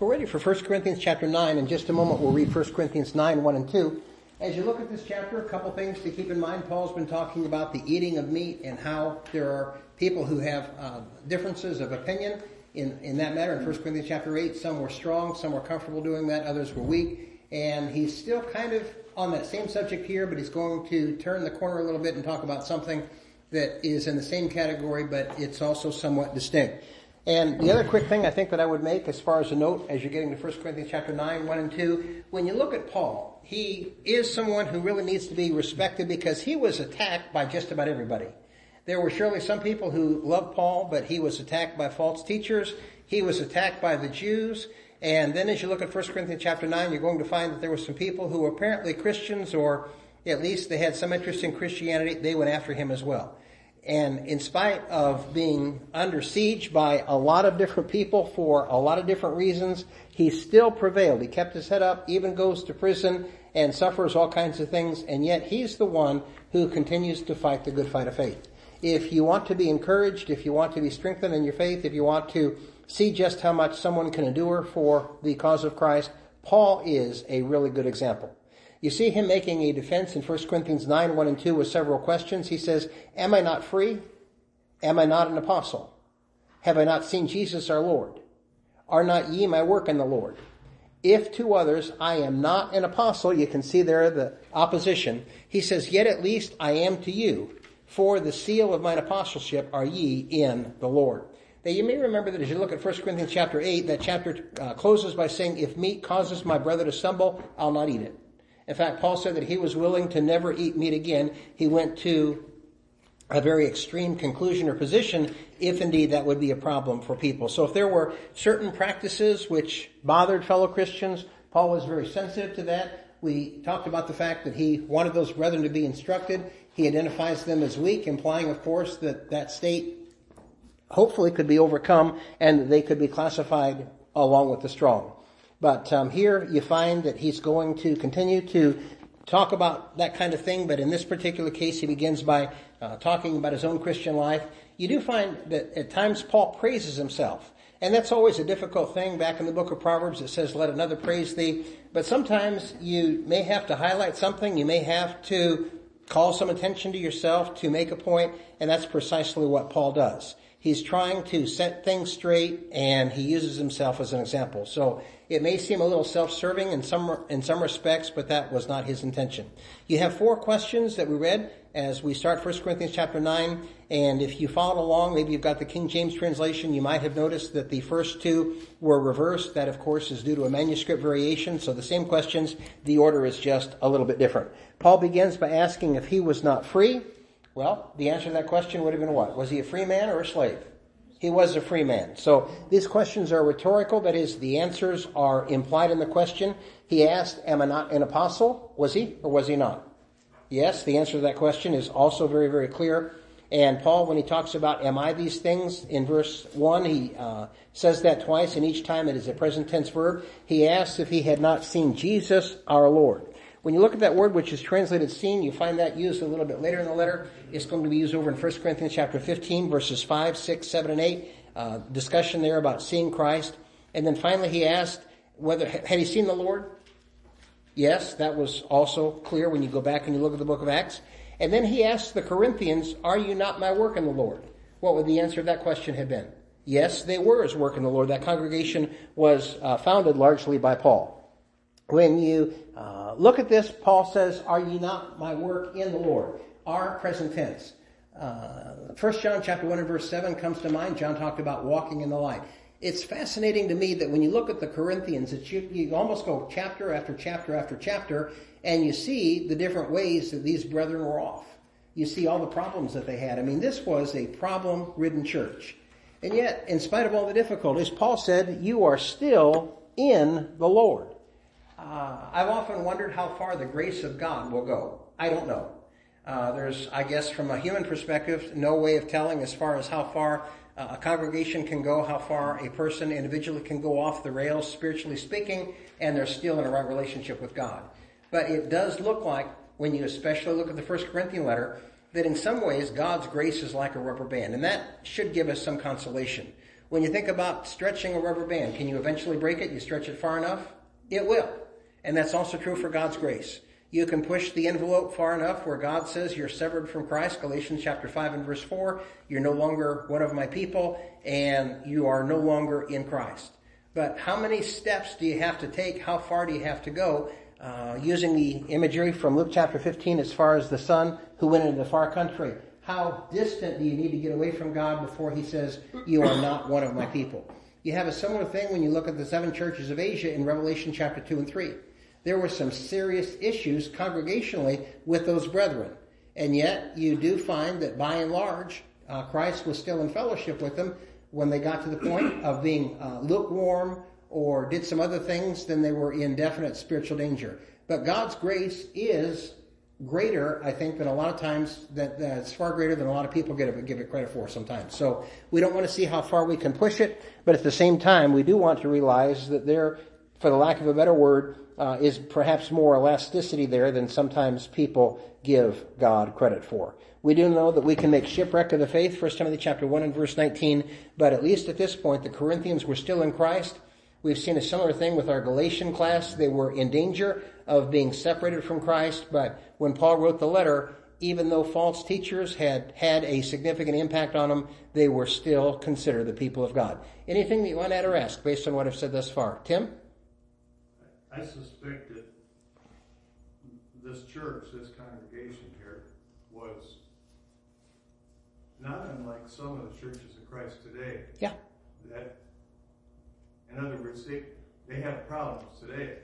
We're ready for 1 Corinthians chapter 9. In just a moment, we'll read 1 Corinthians 9, 1 and 2. As you look at this chapter, a couple things to keep in mind. Paul's been talking about the eating of meat and how there are people who have uh, differences of opinion in, in that matter. In 1 Corinthians chapter 8, some were strong, some were comfortable doing that, others were weak. And he's still kind of on that same subject here, but he's going to turn the corner a little bit and talk about something that is in the same category, but it's also somewhat distinct. And the other quick thing I think that I would make as far as a note as you're getting to 1 Corinthians chapter 9, 1 and 2, when you look at Paul, he is someone who really needs to be respected because he was attacked by just about everybody. There were surely some people who loved Paul, but he was attacked by false teachers. He was attacked by the Jews. And then as you look at 1 Corinthians chapter 9, you're going to find that there were some people who were apparently Christians or at least they had some interest in Christianity. They went after him as well. And in spite of being under siege by a lot of different people for a lot of different reasons, he still prevailed. He kept his head up, even goes to prison and suffers all kinds of things, and yet he's the one who continues to fight the good fight of faith. If you want to be encouraged, if you want to be strengthened in your faith, if you want to see just how much someone can endure for the cause of Christ, Paul is a really good example. You see him making a defense in 1 Corinthians 9, 1 and 2 with several questions. He says, Am I not free? Am I not an apostle? Have I not seen Jesus our Lord? Are not ye my work in the Lord? If to others I am not an apostle, you can see there the opposition. He says, Yet at least I am to you, for the seal of mine apostleship are ye in the Lord. Now you may remember that as you look at 1 Corinthians chapter 8, that chapter uh, closes by saying, If meat causes my brother to stumble, I'll not eat it. In fact, Paul said that he was willing to never eat meat again. He went to a very extreme conclusion or position if indeed that would be a problem for people. So if there were certain practices which bothered fellow Christians, Paul was very sensitive to that. We talked about the fact that he wanted those brethren to be instructed. He identifies them as weak, implying, of course, that that state hopefully could be overcome and they could be classified along with the strong. But um, here you find that he's going to continue to talk about that kind of thing, but in this particular case, he begins by uh, talking about his own Christian life. You do find that at times Paul praises himself. And that's always a difficult thing. Back in the book of Proverbs, it says, let another praise thee. But sometimes you may have to highlight something. You may have to call some attention to yourself to make a point, and that's precisely what Paul does. He's trying to set things straight and he uses himself as an example. So it may seem a little self-serving in some, in some respects, but that was not his intention. You have four questions that we read as we start 1 Corinthians chapter 9. And if you followed along, maybe you've got the King James translation, you might have noticed that the first two were reversed. That of course is due to a manuscript variation. So the same questions, the order is just a little bit different. Paul begins by asking if he was not free. Well, the answer to that question would have been what? Was he a free man or a slave? He was a free man. So these questions are rhetorical. That is, the answers are implied in the question. He asked, am I not an apostle? Was he or was he not? Yes, the answer to that question is also very, very clear. And Paul, when he talks about am I these things in verse 1, he uh, says that twice, and each time it is a present tense verb. He asks if he had not seen Jesus our Lord. When you look at that word which is translated seen, you find that used a little bit later in the letter. It's going to be used over in 1 Corinthians chapter 15, verses 5, 6, 7, and 8. Uh, discussion there about seeing Christ. And then finally he asked whether, had he seen the Lord? Yes, that was also clear when you go back and you look at the book of Acts. And then he asked the Corinthians, are you not my work in the Lord? What would the answer to that question have been? Yes, they were his work in the Lord. That congregation was uh, founded largely by Paul. When you uh, look at this, Paul says, Are ye not my work in the Lord? Are present tense. Uh, 1 John chapter 1 and verse 7 comes to mind. John talked about walking in the light. It's fascinating to me that when you look at the Corinthians, that you, you almost go chapter after chapter after chapter, and you see the different ways that these brethren were off. You see all the problems that they had. I mean, this was a problem ridden church. And yet, in spite of all the difficulties, Paul said, You are still in the Lord. Uh, I've often wondered how far the grace of God will go. I don't know. Uh, there's, I guess, from a human perspective, no way of telling as far as how far uh, a congregation can go, how far a person individually can go off the rails, spiritually speaking, and they're still in a right relationship with God. But it does look like, when you especially look at the First Corinthian letter, that in some ways God's grace is like a rubber band, and that should give us some consolation. When you think about stretching a rubber band, can you eventually break it? You stretch it far enough? It will. And that's also true for God's grace. You can push the envelope far enough where God says you're severed from Christ, Galatians chapter 5 and verse 4. You're no longer one of my people and you are no longer in Christ. But how many steps do you have to take? How far do you have to go? Uh, using the imagery from Luke chapter 15 as far as the son who went into the far country. How distant do you need to get away from God before he says, you are not one of my people? You have a similar thing when you look at the seven churches of Asia in Revelation chapter 2 and 3 there were some serious issues congregationally with those brethren. And yet, you do find that by and large, uh, Christ was still in fellowship with them when they got to the point of being uh, lukewarm or did some other things, then they were in definite spiritual danger. But God's grace is greater, I think, than a lot of times that that's far greater than a lot of people give it, give it credit for sometimes. So we don't want to see how far we can push it, but at the same time, we do want to realize that there, for the lack of a better word, uh, is perhaps more elasticity there than sometimes people give God credit for. We do know that we can make shipwreck of the faith, 1 Timothy chapter 1 and verse 19, but at least at this point, the Corinthians were still in Christ. We've seen a similar thing with our Galatian class. They were in danger of being separated from Christ, but when Paul wrote the letter, even though false teachers had had a significant impact on them, they were still considered the people of God. Anything that you want to add or ask based on what I've said thus far? Tim? I suspect that this church, this congregation here, was not unlike some of the churches of Christ today. Yeah. That, in other words, they, they have problems today.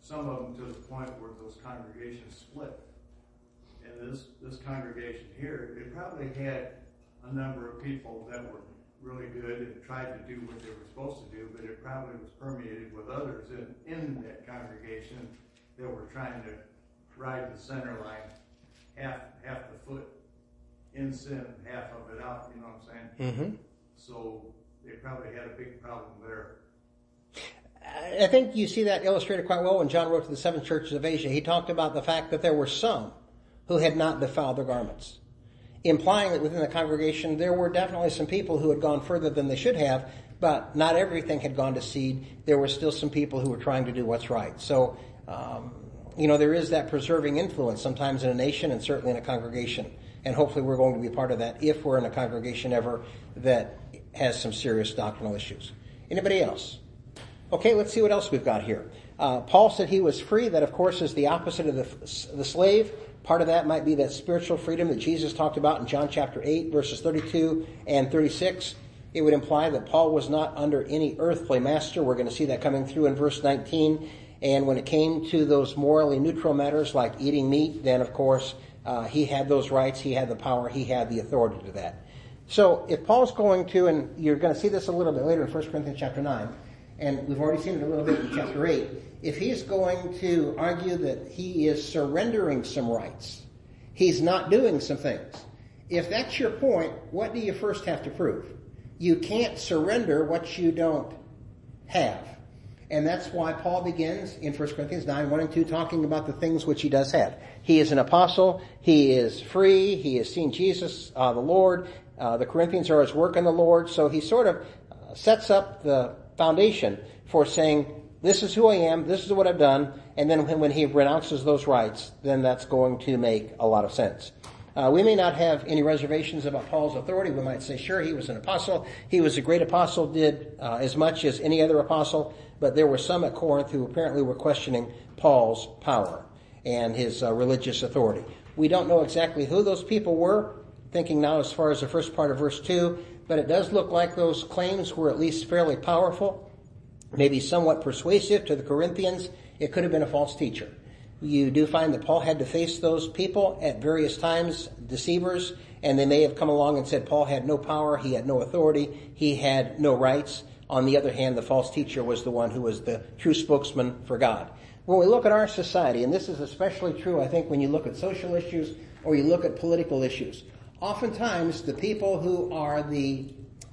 Some of them to the point where those congregations split. And this, this congregation here, it probably had a number of people that were really good and tried to do what they were supposed to do, but it probably was permeated with others in, in that congregation that were trying to ride the center line half half the foot in sin, half of it out. You know what I'm saying? Mm-hmm. So they probably had a big problem there. I think you see that illustrated quite well when John wrote to the seven churches of Asia. He talked about the fact that there were some who had not defiled their garments implying that within the congregation there were definitely some people who had gone further than they should have, but not everything had gone to seed. There were still some people who were trying to do what's right. So, um, you know, there is that preserving influence sometimes in a nation and certainly in a congregation. And hopefully we're going to be part of that if we're in a congregation ever that has some serious doctrinal issues. Anybody else? Okay, let's see what else we've got here. Uh, Paul said he was free. That, of course, is the opposite of the, the slave. Part of that might be that spiritual freedom that Jesus talked about in John chapter 8, verses 32 and 36. It would imply that Paul was not under any earthly master. We're going to see that coming through in verse 19. And when it came to those morally neutral matters like eating meat, then of course uh, he had those rights, he had the power, he had the authority to that. So if Paul's going to, and you're going to see this a little bit later in 1 Corinthians chapter 9, and we've already seen it a little bit in chapter 8, if he's going to argue that he is surrendering some rights, he's not doing some things. If that's your point, what do you first have to prove? You can't surrender what you don't have. And that's why Paul begins in 1 Corinthians 9, 1 and 2, talking about the things which he does have. He is an apostle. He is free. He has seen Jesus, uh, the Lord. Uh, the Corinthians are his work in the Lord. So he sort of uh, sets up the foundation for saying, this is who I am, this is what I've done, and then when he renounces those rights, then that's going to make a lot of sense. Uh, we may not have any reservations about Paul's authority. We might say, sure, he was an apostle. He was a great apostle, did uh, as much as any other apostle, but there were some at Corinth who apparently were questioning Paul's power and his uh, religious authority. We don't know exactly who those people were, thinking now as far as the first part of verse 2, but it does look like those claims were at least fairly powerful maybe somewhat persuasive to the Corinthians, it could have been a false teacher. You do find that Paul had to face those people at various times, deceivers, and they may have come along and said Paul had no power, he had no authority, he had no rights. On the other hand, the false teacher was the one who was the true spokesman for God. When we look at our society, and this is especially true, I think, when you look at social issues or you look at political issues, oftentimes the people who are the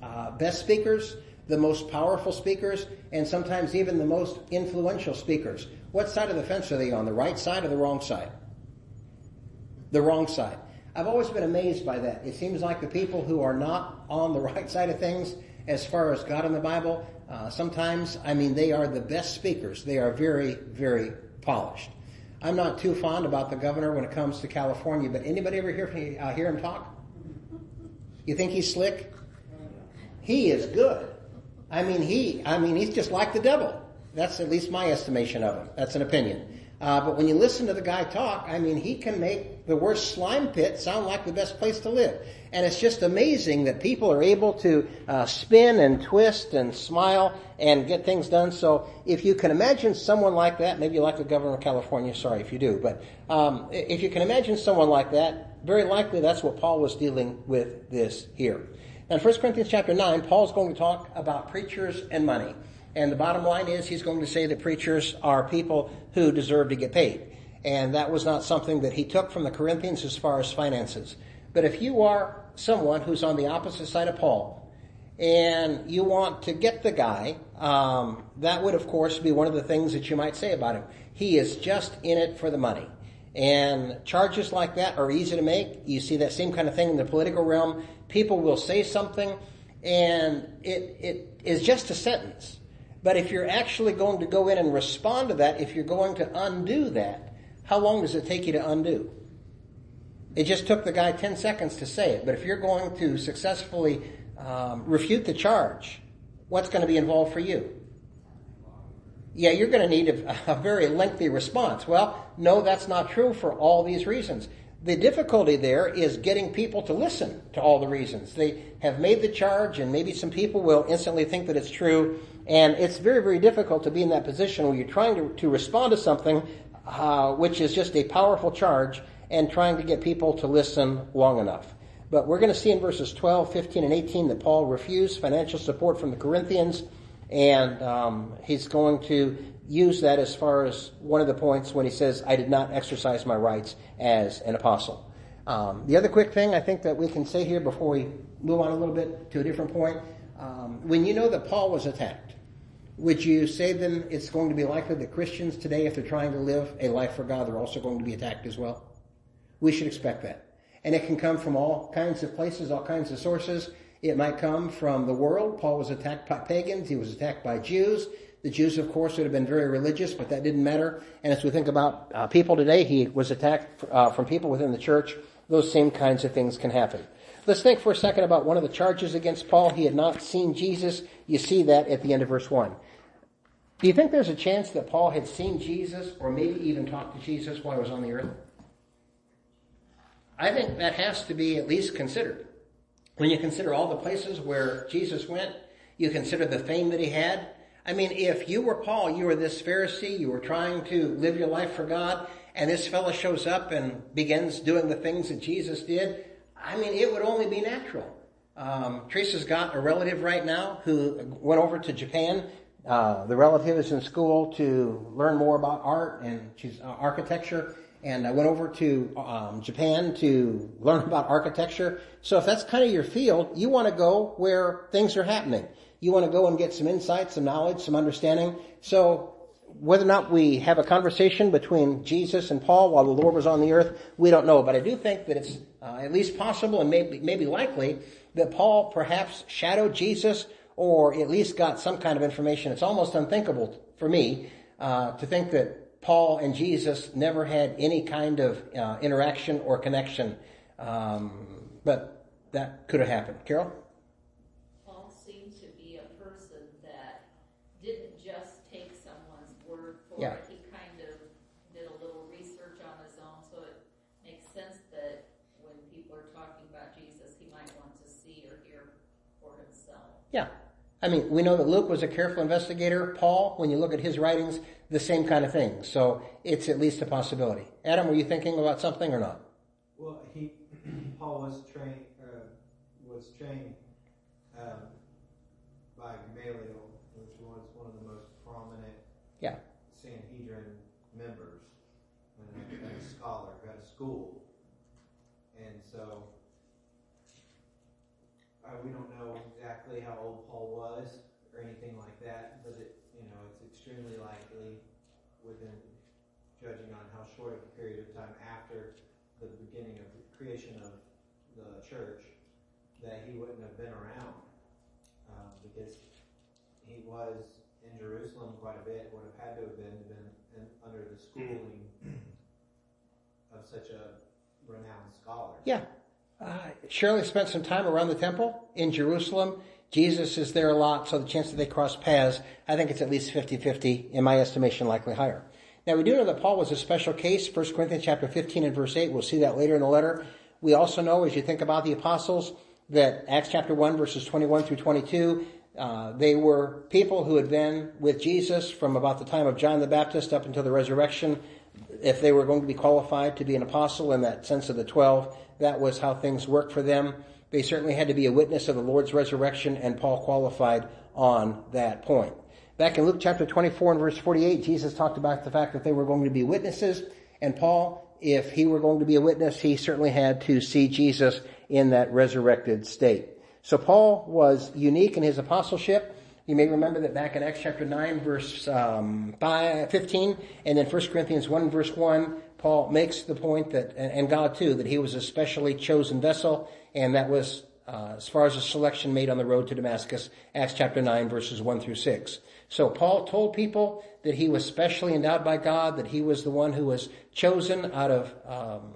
uh, best speakers, the most powerful speakers, and sometimes even the most influential speakers. What side of the fence are they on? The right side or the wrong side? The wrong side. I've always been amazed by that. It seems like the people who are not on the right side of things, as far as God and the Bible. Uh, sometimes, I mean, they are the best speakers. They are very, very polished. I'm not too fond about the governor when it comes to California, but anybody ever hear, uh, hear him talk? You think he's slick? He is good. I mean, he, I mean, he's just like the devil. That's at least my estimation of him. That's an opinion. Uh, but when you listen to the guy talk, I mean, he can make the worst slime pit sound like the best place to live. And it's just amazing that people are able to uh, spin and twist and smile and get things done. So if you can imagine someone like that, maybe you like the governor of California, sorry if you do, but um, if you can imagine someone like that, very likely that's what Paul was dealing with this here. Now in 1 Corinthians chapter 9, Paul's going to talk about preachers and money. And the bottom line is he's going to say that preachers are people who deserve to get paid. And that was not something that he took from the Corinthians as far as finances. But if you are someone who's on the opposite side of Paul, and you want to get the guy, um, that would of course be one of the things that you might say about him. He is just in it for the money. And charges like that are easy to make. You see that same kind of thing in the political realm. People will say something and it, it is just a sentence. But if you're actually going to go in and respond to that, if you're going to undo that, how long does it take you to undo? It just took the guy 10 seconds to say it. But if you're going to successfully um, refute the charge, what's going to be involved for you? Yeah, you're going to need a, a very lengthy response. Well, no, that's not true for all these reasons. The difficulty there is getting people to listen to all the reasons. They have made the charge, and maybe some people will instantly think that it's true. And it's very, very difficult to be in that position where you're trying to, to respond to something uh, which is just a powerful charge and trying to get people to listen long enough. But we're going to see in verses 12, 15, and 18 that Paul refused financial support from the Corinthians, and um, he's going to use that as far as one of the points when he says, I did not exercise my rights as an apostle. Um, the other quick thing I think that we can say here before we move on a little bit to a different point, um, when you know that Paul was attacked, would you say then it's going to be likely that Christians today, if they're trying to live a life for God, they're also going to be attacked as well? We should expect that. And it can come from all kinds of places, all kinds of sources. It might come from the world. Paul was attacked by pagans. He was attacked by Jews. The Jews, of course, would have been very religious, but that didn't matter. And as we think about uh, people today, he was attacked uh, from people within the church. Those same kinds of things can happen. Let's think for a second about one of the charges against Paul. He had not seen Jesus. You see that at the end of verse 1. Do you think there's a chance that Paul had seen Jesus or maybe even talked to Jesus while he was on the earth? I think that has to be at least considered. When you consider all the places where Jesus went, you consider the fame that he had. I mean, if you were Paul, you were this Pharisee, you were trying to live your life for God, and this fellow shows up and begins doing the things that Jesus did, I mean, it would only be natural. Um, Teresa's got a relative right now who went over to Japan. Uh, the relative is in school to learn more about art and she's uh, architecture and I went over to um, Japan to learn about architecture. So if that's kind of your field, you want to go where things are happening. You want to go and get some insight, some knowledge, some understanding. So whether or not we have a conversation between Jesus and Paul while the Lord was on the earth, we don't know. But I do think that it's uh, at least possible and maybe, maybe likely that Paul perhaps shadowed Jesus or at least got some kind of information. It's almost unthinkable for me uh, to think that Paul and Jesus never had any kind of uh, interaction or connection. Um, but that could have happened. Carol? Paul seemed to be a person that didn't just take someone's word for Yeah. it. He kind of did a little research on his own, so it makes sense that when people are talking about Jesus, he might want to see or hear for himself. Yeah. I mean, we know that Luke was a careful investigator. Paul, when you look at his writings, the same kind of thing. So it's at least a possibility. Adam, were you thinking about something or not? Well, he Paul was trained uh, was trained um, by Gamaliel, which was one of the most prominent Yeah. Sanhedrin members and a, scholar had a school, and so uh, we don't know exactly how old Paul was or anything like that, but it you know it's extremely likely within judging on how short a period of time after the beginning of the creation of the church that he wouldn't have been around. um, because he was in Jerusalem quite a bit. Would have had to have been been in, under the schooling of such a renowned scholar. Yeah. Uh, surely spent some time around the temple in Jerusalem. Jesus is there a lot, so the chance that they cross paths, I think it's at least 50-50, in my estimation, likely higher. Now we do know that Paul was a special case, 1 Corinthians chapter 15 and verse 8. We'll see that later in the letter. We also know, as you think about the apostles, that Acts chapter 1 verses 21 through 22, uh, they were people who had been with Jesus from about the time of John the Baptist up until the resurrection. If they were going to be qualified to be an apostle in that sense of the 12, that was how things worked for them. They certainly had to be a witness of the Lord's resurrection, and Paul qualified on that point. Back in Luke chapter 24 and verse 48, Jesus talked about the fact that they were going to be witnesses, and Paul, if he were going to be a witness, he certainly had to see Jesus in that resurrected state. So Paul was unique in his apostleship. You may remember that back in Acts chapter 9 verse um, 15 and then 1 Corinthians 1 verse 1, Paul makes the point that, and God too, that he was a specially chosen vessel and that was uh, as far as a selection made on the road to Damascus, Acts chapter 9 verses 1 through 6. So Paul told people that he was specially endowed by God, that he was the one who was chosen out of, um,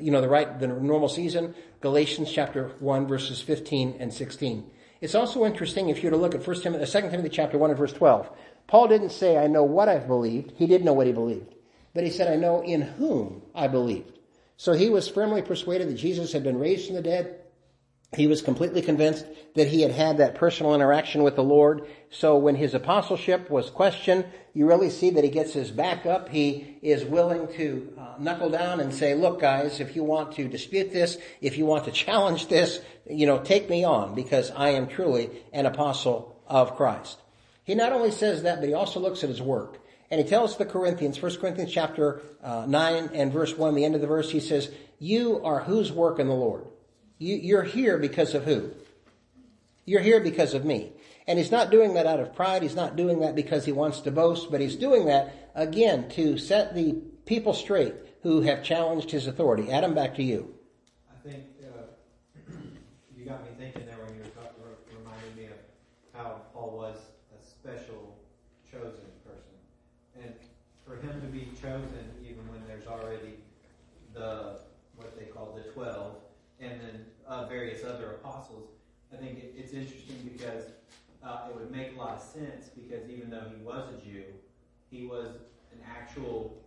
you know, the right, the normal season. Galatians chapter 1 verses 15 and 16. It's also interesting if you were to look at 1 Timothy, 2 Timothy chapter 1 and verse 12. Paul didn't say, I know what I've believed. He did know what he believed. But he said, I know in whom I believed. So he was firmly persuaded that Jesus had been raised from the dead. He was completely convinced that he had had that personal interaction with the Lord. So when his apostleship was questioned, you really see that he gets his back up. He is willing to uh, knuckle down and say, look guys, if you want to dispute this, if you want to challenge this, you know, take me on because I am truly an apostle of Christ. He not only says that, but he also looks at his work. And he tells the Corinthians, 1 Corinthians chapter uh, 9 and verse 1, the end of the verse, he says, you are whose work in the Lord? You, you're here because of who? You're here because of me. And he's not doing that out of pride. He's not doing that because he wants to boast, but he's doing that, again, to set the people straight who have challenged his authority. Adam, back to you. I think uh, you got me thinking there when you were reminded me of how Paul was a special chosen person. And for him to be chosen, even when there's already the, what they call the 12, and then uh, various other apostles, I think it, it's interesting because uh, it would make a lot of sense because even though he was a Jew, he was an actual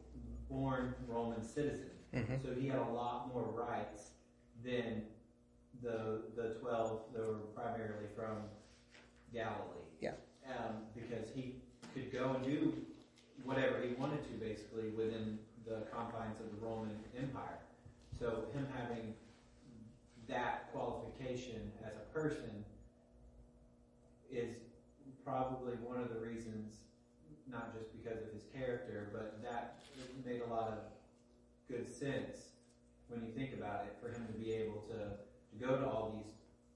born Roman citizen. Mm-hmm. So he had a lot more rights than the the twelve that were primarily from Galilee. Yeah. Um, because he could go and do whatever he wanted to, basically within the confines of the Roman Empire. So him having that qualification as a person is probably one of the reasons, not just because of his character, but that made a lot of good sense when you think about it, for him to be able to, to go to all these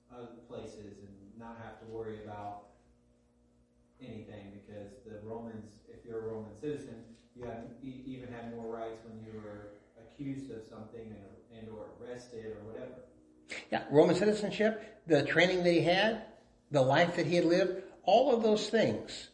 other places and not have to worry about anything because the Romans, if you're a Roman citizen, you, you even had more rights when you were accused of something and, and or arrested or whatever. Yeah, Roman citizenship, the training that he had, the life that he had lived, all of those things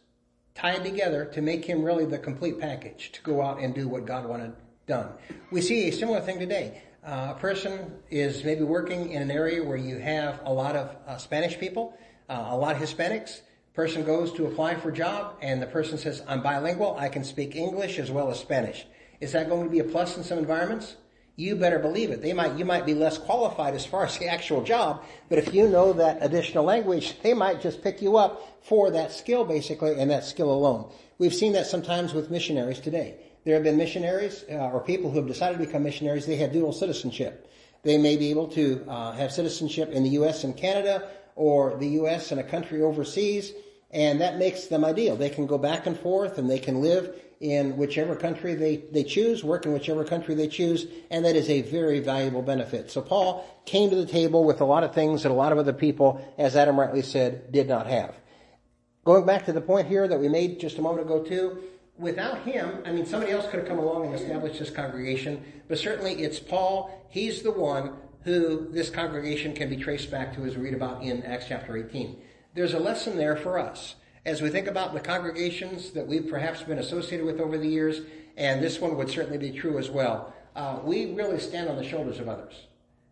tied together to make him really the complete package to go out and do what God wanted done. We see a similar thing today. Uh, a person is maybe working in an area where you have a lot of uh, Spanish people, uh, a lot of Hispanics. Person goes to apply for a job and the person says, I'm bilingual, I can speak English as well as Spanish. Is that going to be a plus in some environments? You better believe it. They might, you might be less qualified as far as the actual job, but if you know that additional language, they might just pick you up for that skill basically and that skill alone. We've seen that sometimes with missionaries today. There have been missionaries uh, or people who have decided to become missionaries. They have dual citizenship. They may be able to uh, have citizenship in the U.S. and Canada or the U.S. and a country overseas, and that makes them ideal. They can go back and forth and they can live in whichever country they, they choose, work in whichever country they choose, and that is a very valuable benefit. So Paul came to the table with a lot of things that a lot of other people, as Adam rightly said, did not have. Going back to the point here that we made just a moment ago too, without him, I mean, somebody else could have come along and established this congregation, but certainly it's Paul. He's the one who this congregation can be traced back to as we read about in Acts chapter 18. there's a lesson there for us. As we think about the congregations that we've perhaps been associated with over the years, and this one would certainly be true as well, uh, we really stand on the shoulders of others.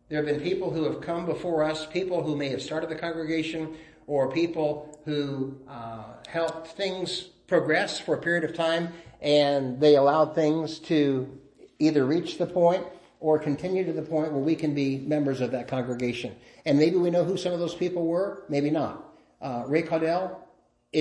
There have been people who have come before us, people who may have started the congregation, or people who uh, helped things progress for a period of time, and they allowed things to either reach the point or continue to the point where we can be members of that congregation. And maybe we know who some of those people were, maybe not. Uh, Ray Caudell,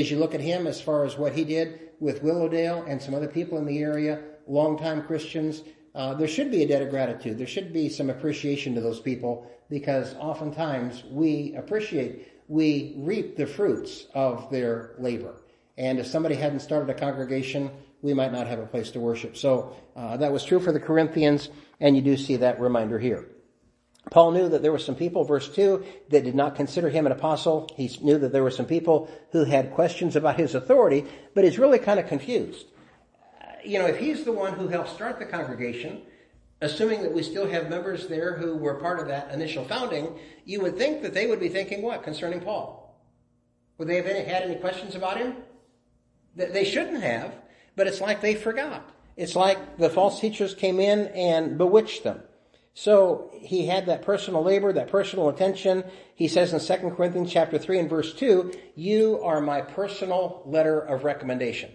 as you look at him as far as what he did with Willowdale and some other people in the area, longtime Christians, uh, there should be a debt of gratitude. There should be some appreciation to those people because oftentimes we appreciate, we reap the fruits of their labor. And if somebody hadn't started a congregation, we might not have a place to worship. So uh, that was true for the Corinthians, and you do see that reminder here. Paul knew that there were some people, verse 2, that did not consider him an apostle. He knew that there were some people who had questions about his authority, but he's really kind of confused. Uh, you know, if he's the one who helped start the congregation, assuming that we still have members there who were part of that initial founding, you would think that they would be thinking what concerning Paul? Would they have any, had any questions about him? They shouldn't have, but it's like they forgot. It's like the false teachers came in and bewitched them. So he had that personal labor, that personal attention. He says in 2 Corinthians chapter 3 and verse 2, you are my personal letter of recommendation.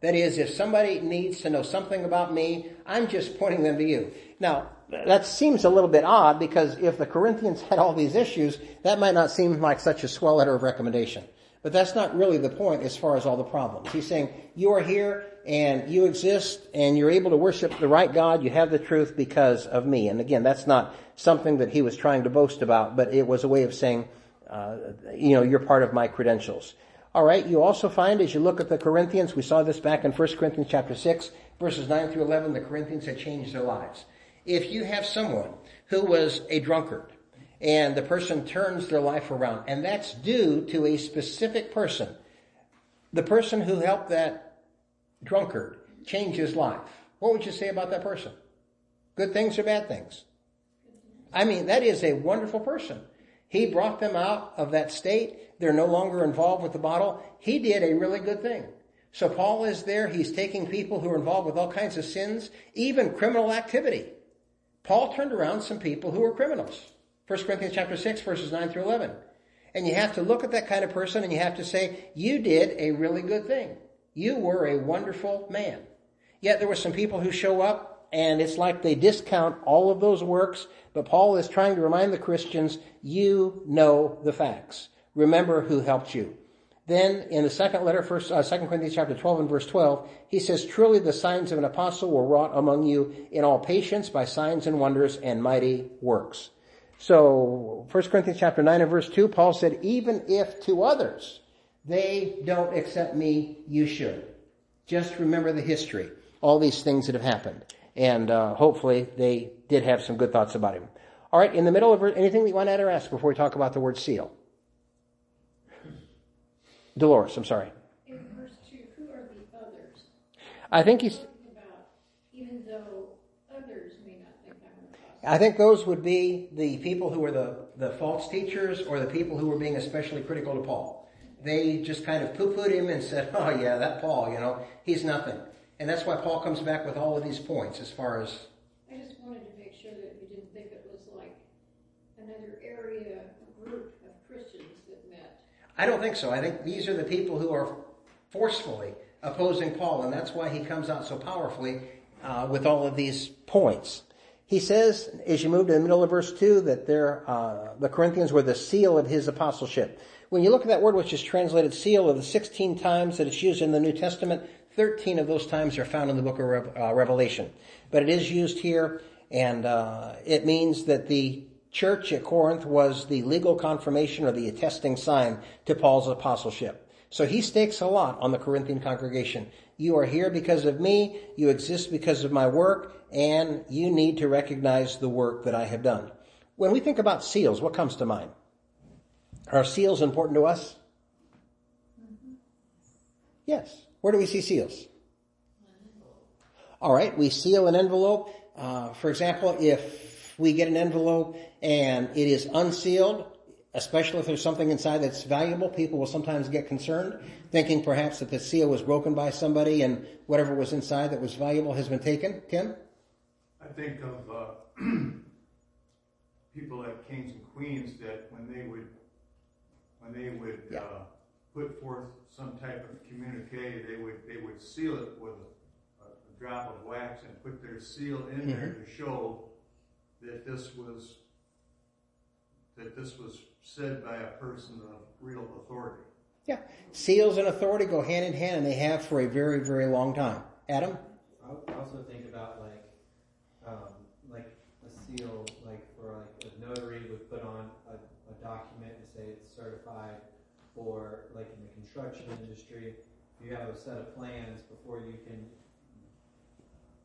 That is, if somebody needs to know something about me, I'm just pointing them to you. Now, that seems a little bit odd because if the Corinthians had all these issues, that might not seem like such a swell letter of recommendation. But that's not really the point as far as all the problems. He's saying, you are here and you exist and you're able to worship the right God. You have the truth because of me. And again, that's not something that he was trying to boast about, but it was a way of saying, uh, you know, you're part of my credentials. All right. You also find as you look at the Corinthians, we saw this back in 1 Corinthians chapter 6, verses 9 through 11, the Corinthians had changed their lives. If you have someone who was a drunkard, and the person turns their life around. And that's due to a specific person. The person who helped that drunkard change his life. What would you say about that person? Good things or bad things? I mean, that is a wonderful person. He brought them out of that state. They're no longer involved with the bottle. He did a really good thing. So Paul is there. He's taking people who are involved with all kinds of sins, even criminal activity. Paul turned around some people who were criminals. 1 Corinthians chapter 6 verses 9 through 11. And you have to look at that kind of person and you have to say, you did a really good thing. You were a wonderful man. Yet there were some people who show up and it's like they discount all of those works, but Paul is trying to remind the Christians, you know the facts. Remember who helped you. Then in the second letter, first, uh, 2 Corinthians chapter 12 and verse 12, he says, Truly the signs of an apostle were wrought among you in all patience by signs and wonders and mighty works. So, 1 Corinthians chapter 9 and verse 2, Paul said, even if to others they don't accept me, you should. Just remember the history, all these things that have happened. And uh, hopefully they did have some good thoughts about him. All right, in the middle of anything that you want to add or ask before we talk about the word seal? Dolores, I'm sorry. In verse 2, who are the others? I think he's. About, even though others may not think I'm an apostle. I think those would be the people who were the, the false teachers or the people who were being especially critical to Paul. They just kind of poo-pooed him and said, oh yeah, that Paul, you know, he's nothing. And that's why Paul comes back with all of these points as far as I just wanted to make sure that you didn't think it was like another area, group of Christians that met. I don't think so. I think these are the people who are forcefully opposing Paul, and that's why he comes out so powerfully uh, with all of these points. He says, as you move to the middle of verse 2, that uh, the Corinthians were the seal of his apostleship. When you look at that word which is translated seal of the 16 times that it's used in the New Testament, 13 of those times are found in the book of Re- uh, Revelation. But it is used here, and uh, it means that the church at Corinth was the legal confirmation or the attesting sign to Paul's apostleship. So he stakes a lot on the Corinthian congregation. You are here because of me, you exist because of my work, and you need to recognize the work that I have done. When we think about seals, what comes to mind? Are seals important to us? Yes. Where do we see seals? All right, we seal an envelope. Uh, for example, if we get an envelope and it is unsealed, especially if there's something inside that's valuable, people will sometimes get concerned, thinking perhaps that the seal was broken by somebody and whatever was inside that was valuable has been taken. Tim? I think of uh, people like kings and queens that when they would when they would Yeah. uh, put forth some type of communique, they would they would seal it with a, a drop of wax and put their seal in there to show that this was that this was said by a person of real authority. Yeah. Seals and authority go hand in hand and they have for a very, very long time. Adam? I also think about like, um, like a seal, like for like a notary would put on a, a document and say it's certified, or like in the construction industry, you have a set of plans before you can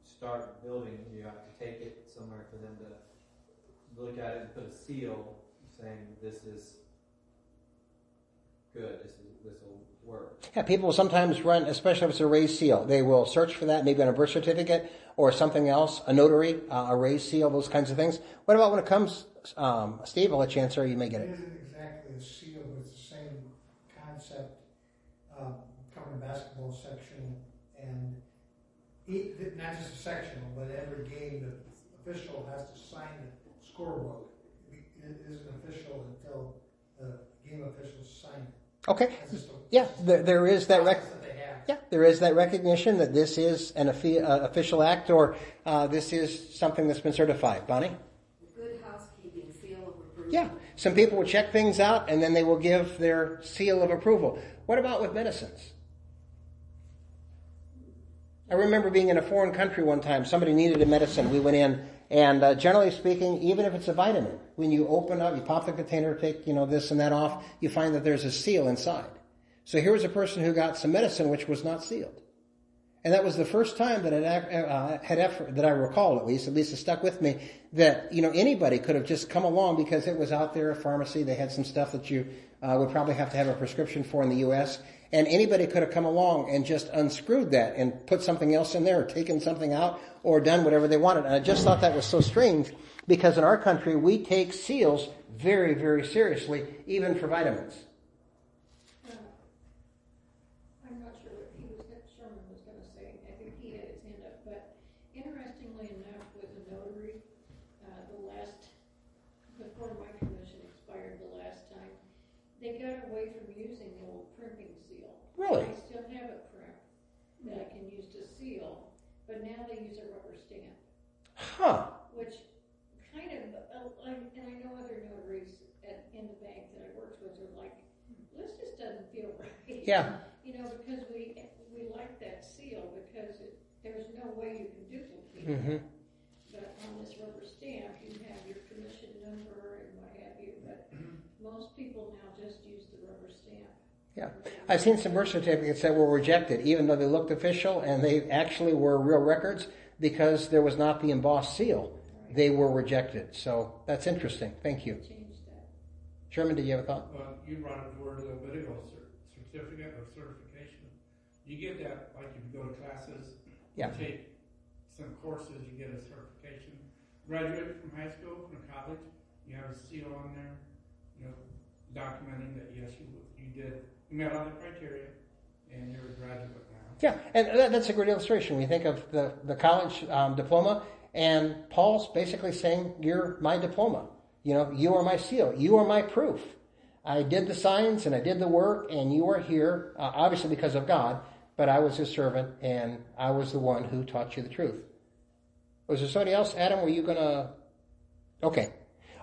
start building. You have to take it somewhere for them to look at it and put a seal saying this is good. This is this will work. Yeah, people will sometimes run, especially if it's a raised seal. They will search for that, maybe on a birth certificate or something else, a notary, uh, a raised seal, those kinds of things. What about when it comes, um, Steve, I'll let you answer, you may get It it. isn't exactly a seal, but it's the same concept, um, covering basketball section and each, not just a sectional, but every game, the official has to sign the scorebook. It isn't official until the game officials sign it. Okay. That's a- Yeah, there, there is that rec- that yeah, there is that recognition that this is an offi- uh, official act or, uh, this is something that's been certified. Bonnie? Good housekeeping, seal of approval. Yeah, some people will check things out and then they will give their seal of approval. What about with medicines? I remember being in a foreign country one time. Somebody needed a medicine. We went in, and uh, generally speaking, even if it's a vitamin, when you open up, you pop the container, take you know this and that off, you find that there's a seal inside. So here was a person who got some medicine which was not sealed. And that was the first time that it uh, had effort, that I recall at least, at least it stuck with me, that, you know, anybody could have just come along because it was out there, a pharmacy, they had some stuff that you uh, would probably have to have a prescription for in the U.S., and anybody could have come along and just unscrewed that and put something else in there, or taken something out, or done whatever they wanted. And I just thought that was so strange because in our country, we take seals very, very seriously, even for vitamins. Uh, I'm not sure what he was, Sherman was gonna say, I think he had his hand up, but interestingly enough, with the notary, uh, the last, before my commission expired the last time, they got away from using the old crimping seal. Really? I still have a crimp that I can use to seal, but now they use a rubber stamp, Huh. which kind of, uh, and I know other notaries at, in the bank that I worked with are like, this just doesn't feel right. Yeah. You know, because we, we like that seal because it, there's no way you can duplicate it. hmm But on this rubber stamp, you have your commission number and what have you, but most people now just use the rubber stamp. Yeah. I've seen some birth certificates that were rejected, even though they looked official and they actually were real records because there was not the embossed seal. They were rejected. So that's interesting. Thank you. Sherman, did you have a thought? Well, you brought up the word a little bit ago, cer- certificate or certification. You get that, like if you go to classes, you Yeah. take some courses, you get a certification. Graduated from high school, from college, you have a seal on there, you know, documenting that yes, you, did, met all the criteria, and you're a graduate now. Yeah, and that, that's a great illustration. We think of the, the college um, diploma, and Paul's basically saying, You're my diploma. You know, you are my seal. You are my proof. I did the science and I did the work, and you are here, uh, obviously because of God, but I was his servant, and I was the one who taught you the truth. Was there somebody else? Adam, were you going to? Okay.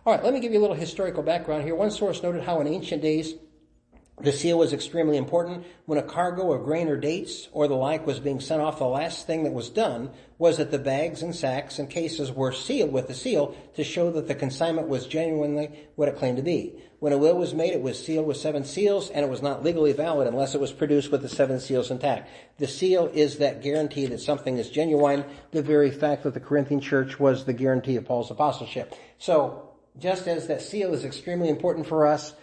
All right, let me give you a little historical background here. One source noted how in ancient days, the seal was extremely important. When a cargo of grain or dates or the like was being sent off, the last thing that was done was that the bags and sacks and cases were sealed with the seal to show that the consignment was genuinely what it claimed to be. When a will was made, it was sealed with seven seals, and it was not legally valid unless it was produced with the seven seals intact. The seal is that guarantee that something is genuine. The very fact that the Corinthian church was the guarantee of Paul's apostleship. So, just as that seal is extremely important for us,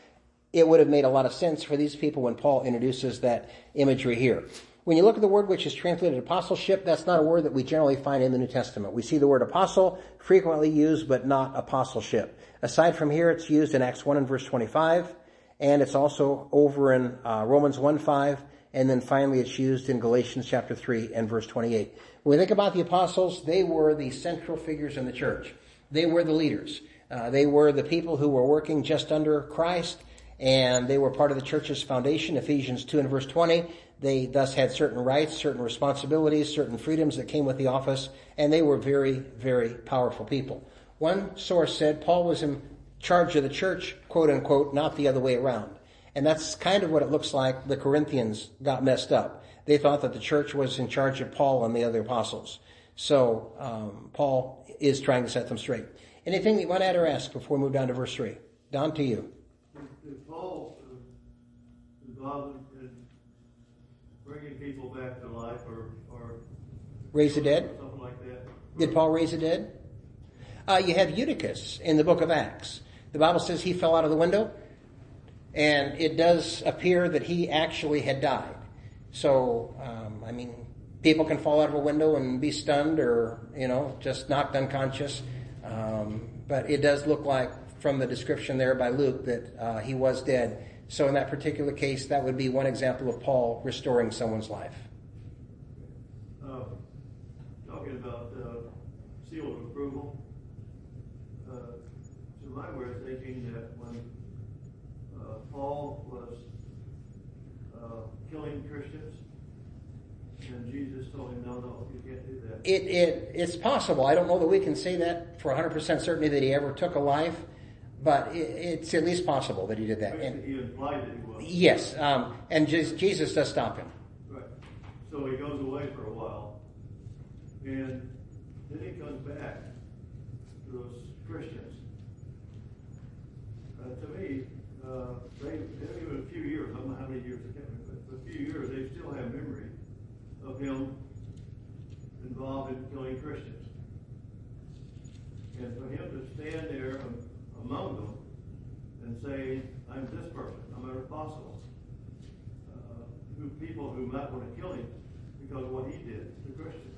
it would have made a lot of sense for these people when Paul introduces that imagery here. When you look at the word which is translated apostleship, that's not a word that we generally find in the New Testament. We see the word apostle frequently used, but not apostleship. Aside from here, it's used in Acts 1 and verse 25, and it's also over in uh, Romans 1 5, and then finally it's used in Galatians chapter 3 and verse 28. When we think about the apostles, they were the central figures in the church. They were the leaders. Uh, they were the people who were working just under Christ, and they were part of the church's foundation. Ephesians 2 and verse 20. They thus had certain rights, certain responsibilities, certain freedoms that came with the office, and they were very, very powerful people. One source said Paul was in charge of the church, quote unquote, not the other way around. And that's kind of what it looks like the Corinthians got messed up. They thought that the church was in charge of Paul and the other apostles. So um, Paul is trying to set them straight. Anything that you want to add or ask before we move down to verse 3? Don, to you. Did Paul involved in bringing people back to life or, or Raise the dead? something like that? Did Paul raise the dead? Uh, you have Eutychus in the book of Acts. The Bible says he fell out of the window, and it does appear that he actually had died. So, um, I mean, people can fall out of a window and be stunned or, you know, just knocked unconscious. Um, but it does look like, from the description there by Luke, that uh, he was dead. So, in that particular case, that would be one example of Paul restoring someone's life. Uh, talking about uh, seal of approval, uh, to my way of thinking that when uh, Paul was uh, killing Christians, and Jesus told him, no, no, you can't do that. It, it, it's possible. I don't know that we can say that for 100% certainty that he ever took a life, but it, it's at least possible that he did that. And, He implied that he was. yes, um, and just, Jesus does stop him. Right. So he goes away for a while, and then he comes back to those Christians. Uh, to me, uh, they, they even a few years, I don't know how many years, I can't remember, but a few years, they still have memory of him involved in killing Christians. And for him to stand there among them and say, I'm this person, I'm an apostle, uh, who people who might want to kill him because of what he did to Christians.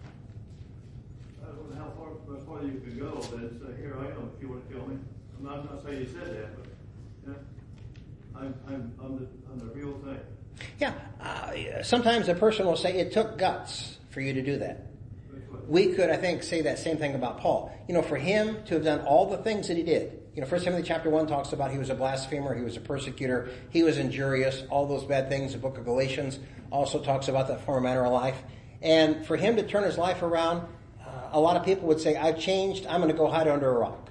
I don't know how far, how far you can go, it's, uh, here I am if you want to kill me. I'm not, I'm not saying he said that, but, know, I'm, I'm, I'm the, I'm the real thing. Yeah, uh, sometimes a person will say it took guts for you to do that. We could, I think, say that same thing about Paul. You know, for him to have done all the things that he did. You know, First Timothy chapter one talks about he was a blasphemer, he was a persecutor, he was injurious, all those bad things. The book of Galatians also talks about that former manner of life. And for him to turn his life around, uh, a lot of people would say, "I've changed. I'm going to go hide under a rock."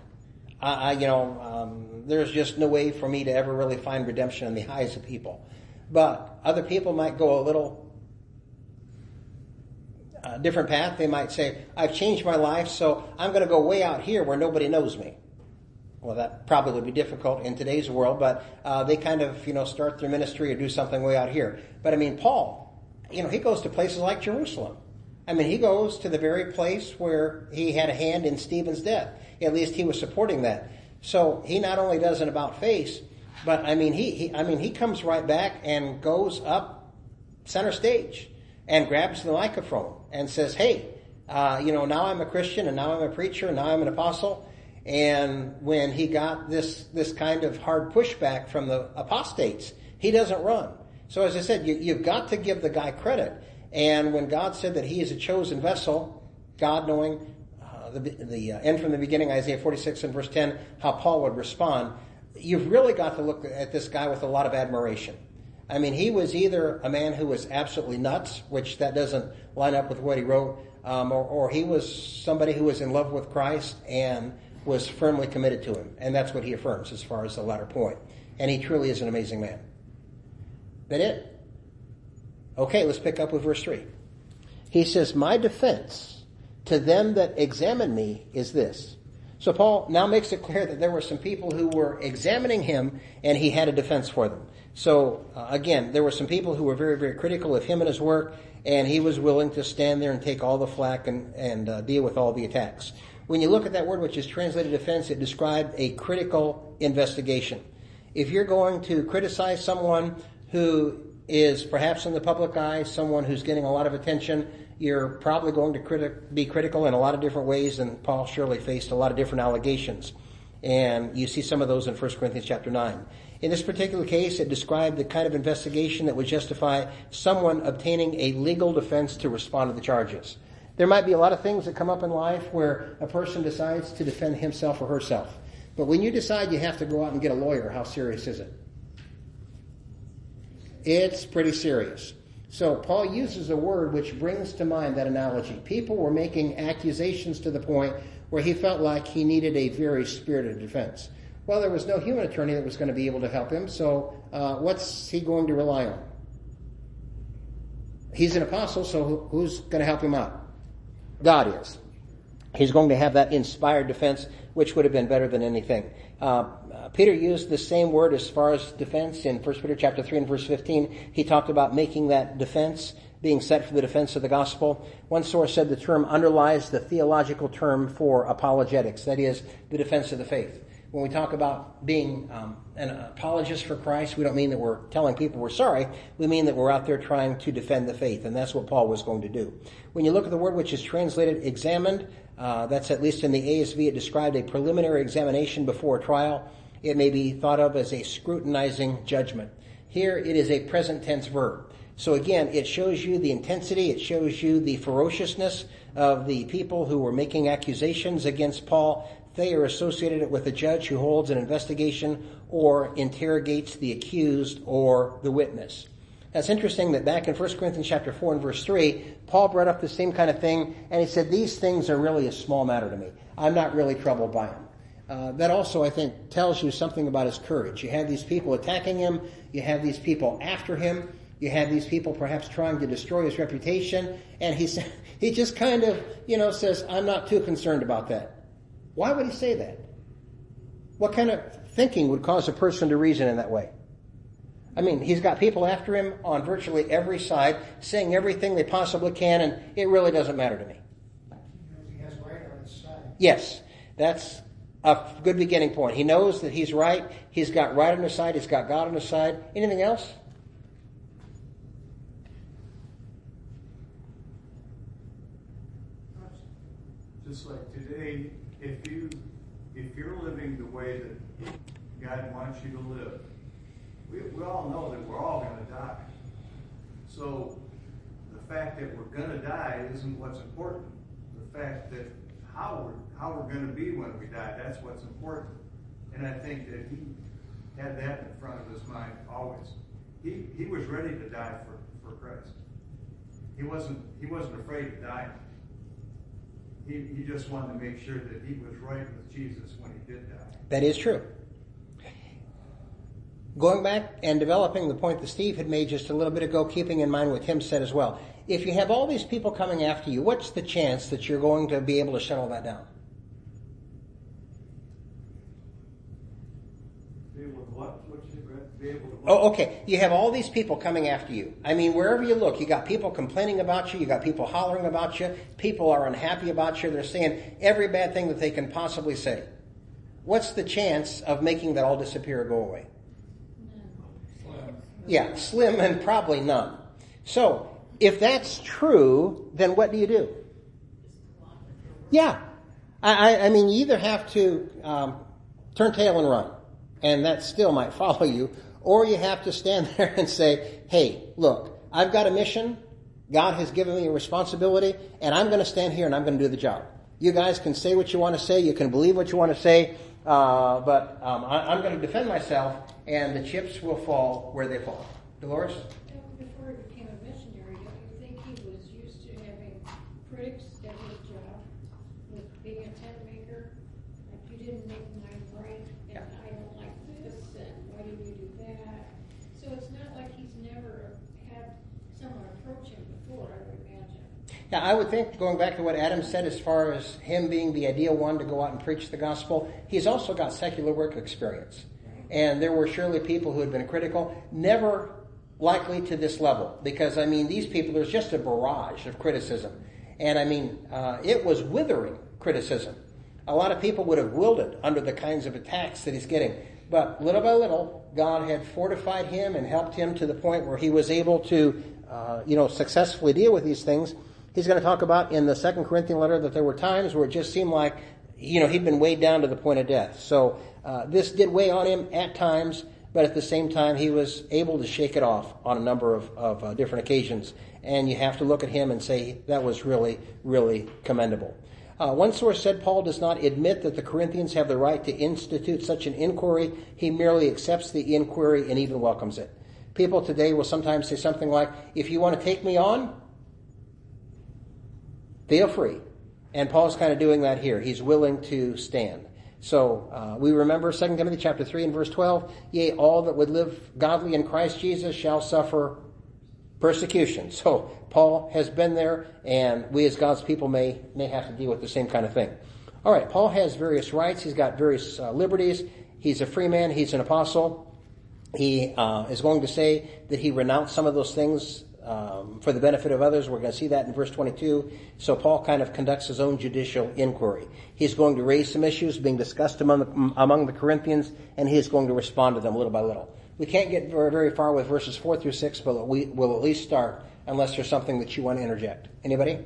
I, I you know, um, there's just no way for me to ever really find redemption in the eyes of people. But other people might go a little a different path. They might say, I've changed my life, so I'm going to go way out here where nobody knows me. Well, that probably would be difficult in today's world, but uh, they kind of, you know, start their ministry or do something way out here. But I mean, Paul, you know, he goes to places like Jerusalem. I mean, he goes to the very place where he had a hand in Stephen's death. At least he was supporting that. So he not only does an about face, but I mean, he, he I mean, he comes right back and goes up center stage and grabs the microphone and says, "Hey, uh, you know, now I'm a Christian, and now I'm a preacher, and now I'm an apostle." And when he got this this kind of hard pushback from the apostates, he doesn't run. So as I said, you, you've got to give the guy credit. And when God said that he is a chosen vessel, God knowing uh, the, the uh, end from the beginning, Isaiah 46 and verse 10, how Paul would respond, you've really got to look at this guy with a lot of admiration. I mean, he was either a man who was absolutely nuts, which that doesn't line up with what he wrote, um, or, or he was somebody who was in love with Christ and was firmly committed to him. And that's what he affirms as far as the latter point. And he truly is an amazing man. That it? Okay, let's pick up with verse 3. He says, My defense to them that examine me is this. So Paul now makes it clear that there were some people who were examining him and he had a defense for them. So uh, again, there were some people who were very, very critical of him and his work and he was willing to stand there and take all the flack and, and uh, deal with all the attacks. When you look at that word which is translated defense, it described a critical investigation. If you're going to criticize someone who is perhaps in the public eye, someone who's getting a lot of attention, you're probably going to criti- be critical in a lot of different ways, and Paul surely faced a lot of different allegations. And you see some of those in 1 Corinthians chapter 9. In this particular case, it described the kind of investigation that would justify someone obtaining a legal defense to respond to the charges. There might be a lot of things that come up in life where a person decides to defend himself or herself. But when you decide you have to go out and get a lawyer, how serious is it? It's pretty serious. So Paul uses a word which brings to mind that analogy. People were making accusations to the point where he felt like he needed a very spirited defense. Well, there was no human attorney that was going to be able to help him, so uh, what's he going to rely on? He's an apostle, so who's going to help him out? God is. He's going to have that inspired defense, which would have been better than anything. Uh, Peter used the same word as far as defense in 1 Peter chapter 3 and verse 15. He talked about making that defense, being set for the defense of the gospel. One source said the term underlies the theological term for apologetics, that is, the defense of the faith. When we talk about being um, an apologist for Christ, we don't mean that we're telling people we're sorry. We mean that we're out there trying to defend the faith, and that's what Paul was going to do. When you look at the word which is translated examined, uh, that's at least in the ASV, it described a preliminary examination before a trial. It may be thought of as a scrutinizing judgment. Here it is a present tense verb. So again, it shows you the intensity, it shows you the ferociousness of the people who were making accusations against Paul. They are associated with a judge who holds an investigation or interrogates the accused or the witness. That's interesting that back in 1 Corinthians chapter 4 and verse 3, Paul brought up the same kind of thing, and he said, These things are really a small matter to me. I'm not really troubled by them. Uh, that also, I think, tells you something about his courage. You have these people attacking him, you have these people after him, you have these people perhaps trying to destroy his reputation, and he, he just kind of, you know, says, I'm not too concerned about that. Why would he say that? What kind of thinking would cause a person to reason in that way? I mean, he's got people after him on virtually every side, saying everything they possibly can, and it really doesn't matter to me. He has right on his side. Yes, that's a good beginning point. He knows that he's right. He's got right on his side. He's got God on his side. Anything else? Just like today, if you, if you're living the way that God wants you to live, we, we all know that we're all gonna die. So, the fact that we're gonna die isn't what's important. The fact that how we're, how we're gonna be when we die, that's what's important. And I think that he had that in front of his mind always. He, he was ready to die for, for Christ. He wasn't, he wasn't afraid to die. He, he just wanted to make sure that he was right with Jesus when he did die. That is true. Going back and developing the point that Steve had made just a little bit ago, keeping in mind what Tim said as well. If you have all these people coming after you, what's the chance that you're going to be able to shut all that down? Be able to what? What you read? Be able to what? Oh, okay. You have all these people coming after you. I mean, wherever you look, you got people complaining about you, you got people hollering about you, people are unhappy about you, they're saying every bad thing that they can possibly say. What's the chance of making that all disappear or go away? Yeah, slim and probably none. So, if that's true, then what do you do? Yeah. I, I, mean, you either have to um, turn tail and run, and that still might follow you, or you have to stand there and say, hey, look, I've got a mission. God has given me a responsibility, and I'm going to stand here and I'm going to do the job. You guys can say what you want to say, you can believe what you want to say, uh, but um, I, I'm going to defend myself, and the chips will fall where they fall. Dolores? Before he became a missionary, don't you think he was used to having at his job, with being a tent maker? Like, you didn't make mine right, and I don't like this, and why did you do that? So it's not like he's never had someone approach him before, I would imagine. Yeah, I would think, going back to what Adam said as far as him being the ideal one to go out and preach the gospel, he's also got secular work experience. Mm-hmm. And there were surely people who had been critical, never likely to this level, because I mean, these people, there's just a barrage of criticism. And I mean, uh, it was withering criticism. A lot of people would have wilted under the kinds of attacks that he's getting. But little by little, God had fortified him and helped him to the point where he was able to, uh, you know, successfully deal with these things. He's going to talk about in the Second Corinthian letter that there were times where it just seemed like, you know, he'd been weighed down to the point of death. So uh, this did weigh on him at times, but at the same time, he was able to shake it off on a number of, of uh, different occasions. And you have to look at him and say that was really, really commendable. Uh, one source said Paul does not admit that the Corinthians have the right to institute such an inquiry. He merely accepts the inquiry and even welcomes it. People today will sometimes say something like, if you want to take me on, feel free. And Paul's kind of doing that here. He's willing to stand. So uh, we remember 2 Timothy chapter 3 and verse 12, yea, all that would live godly in Christ Jesus shall suffer persecution. So Paul has been there, and we as God's people may, may have to deal with the same kind of thing. All right, Paul has various rights. He's got various uh, liberties. He's a free man. He's an apostle. He uh, is going to say that he renounced some of those things um, for the benefit of others. We're going to see that in verse 22. So Paul kind of conducts his own judicial inquiry. He's going to raise some issues being discussed among the, among the Corinthians, and he is going to respond to them little by little. We can't get very, very far with verses 4 through 6, but we will at least start unless there's something that you want to interject. Anybody?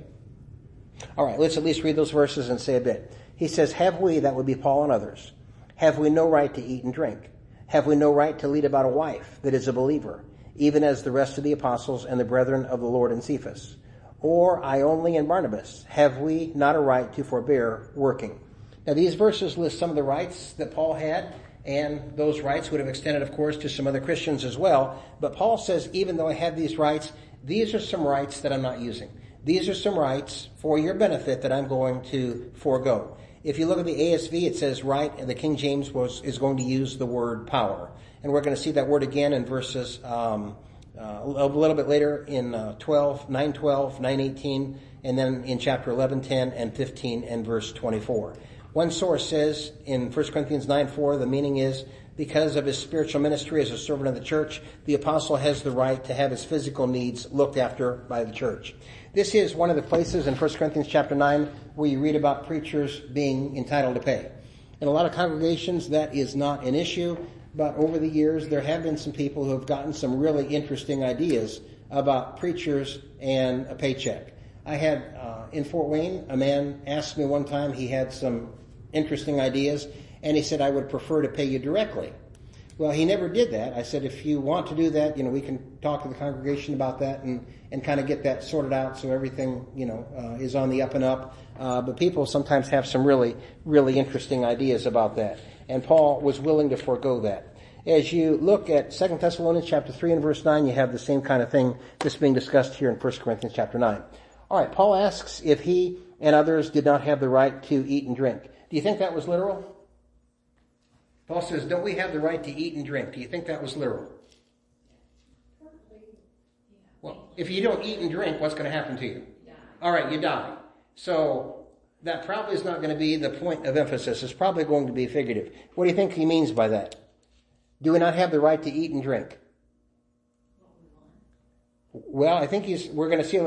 All right, let's at least read those verses and say a bit. He says, Have we, that would be Paul and others, have we no right to eat and drink? Have we no right to lead about a wife that is a believer, even as the rest of the apostles and the brethren of the Lord and Cephas? Or I only and Barnabas, have we not a right to forbear working? Now these verses list some of the rights that Paul had, and those rights would have extended, of course, to some other Christians as well. But Paul says, even though I have these rights, these are some rights that I'm not using. These are some rights for your benefit that I'm going to forego. If you look at the ASV, it says right, and the King James was is going to use the word power, and we're going to see that word again in verses um, uh, a little bit later in uh, 12, 9, 12, 9, 18, and then in chapter 11, 10, and 15, and verse 24. One source says in 1 Corinthians 9, 4, the meaning is because of his spiritual ministry as a servant of the church, the apostle has the right to have his physical needs looked after by the church. This is one of the places in 1 Corinthians chapter 9 where you read about preachers being entitled to pay. In a lot of congregations, that is not an issue, but over the years, there have been some people who have gotten some really interesting ideas about preachers and a paycheck. I had uh, in Fort Wayne, a man asked me one time, he had some interesting ideas, and he said, I would prefer to pay you directly. Well, he never did that. I said, if you want to do that, you know, we can talk to the congregation about that and, and kind of get that sorted out so everything, you know, uh, is on the up and up. Uh, but people sometimes have some really, really interesting ideas about that. And Paul was willing to forego that. As you look at 2 Thessalonians chapter 3 and verse 9, you have the same kind of thing that's being discussed here in 1 Corinthians chapter 9. All right, Paul asks if he and others did not have the right to eat and drink. Do you think that was literal? Paul says, Don't we have the right to eat and drink? Do you think that was literal? Well, if you don't eat and drink, what's going to happen to you? All right, you die. So that probably is not going to be the point of emphasis. It's probably going to be figurative. What do you think he means by that? Do we not have the right to eat and drink? Well, I think he's. We're going to see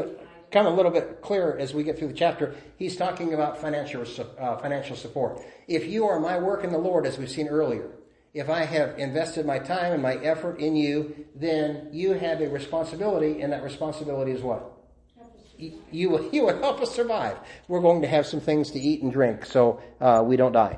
it come a little bit clearer as we get through the chapter. He's talking about financial uh, financial support. If you are my work in the Lord, as we've seen earlier, if I have invested my time and my effort in you, then you have a responsibility, and that responsibility is what? You, will you will help us survive. We're going to have some things to eat and drink so uh, we don't die.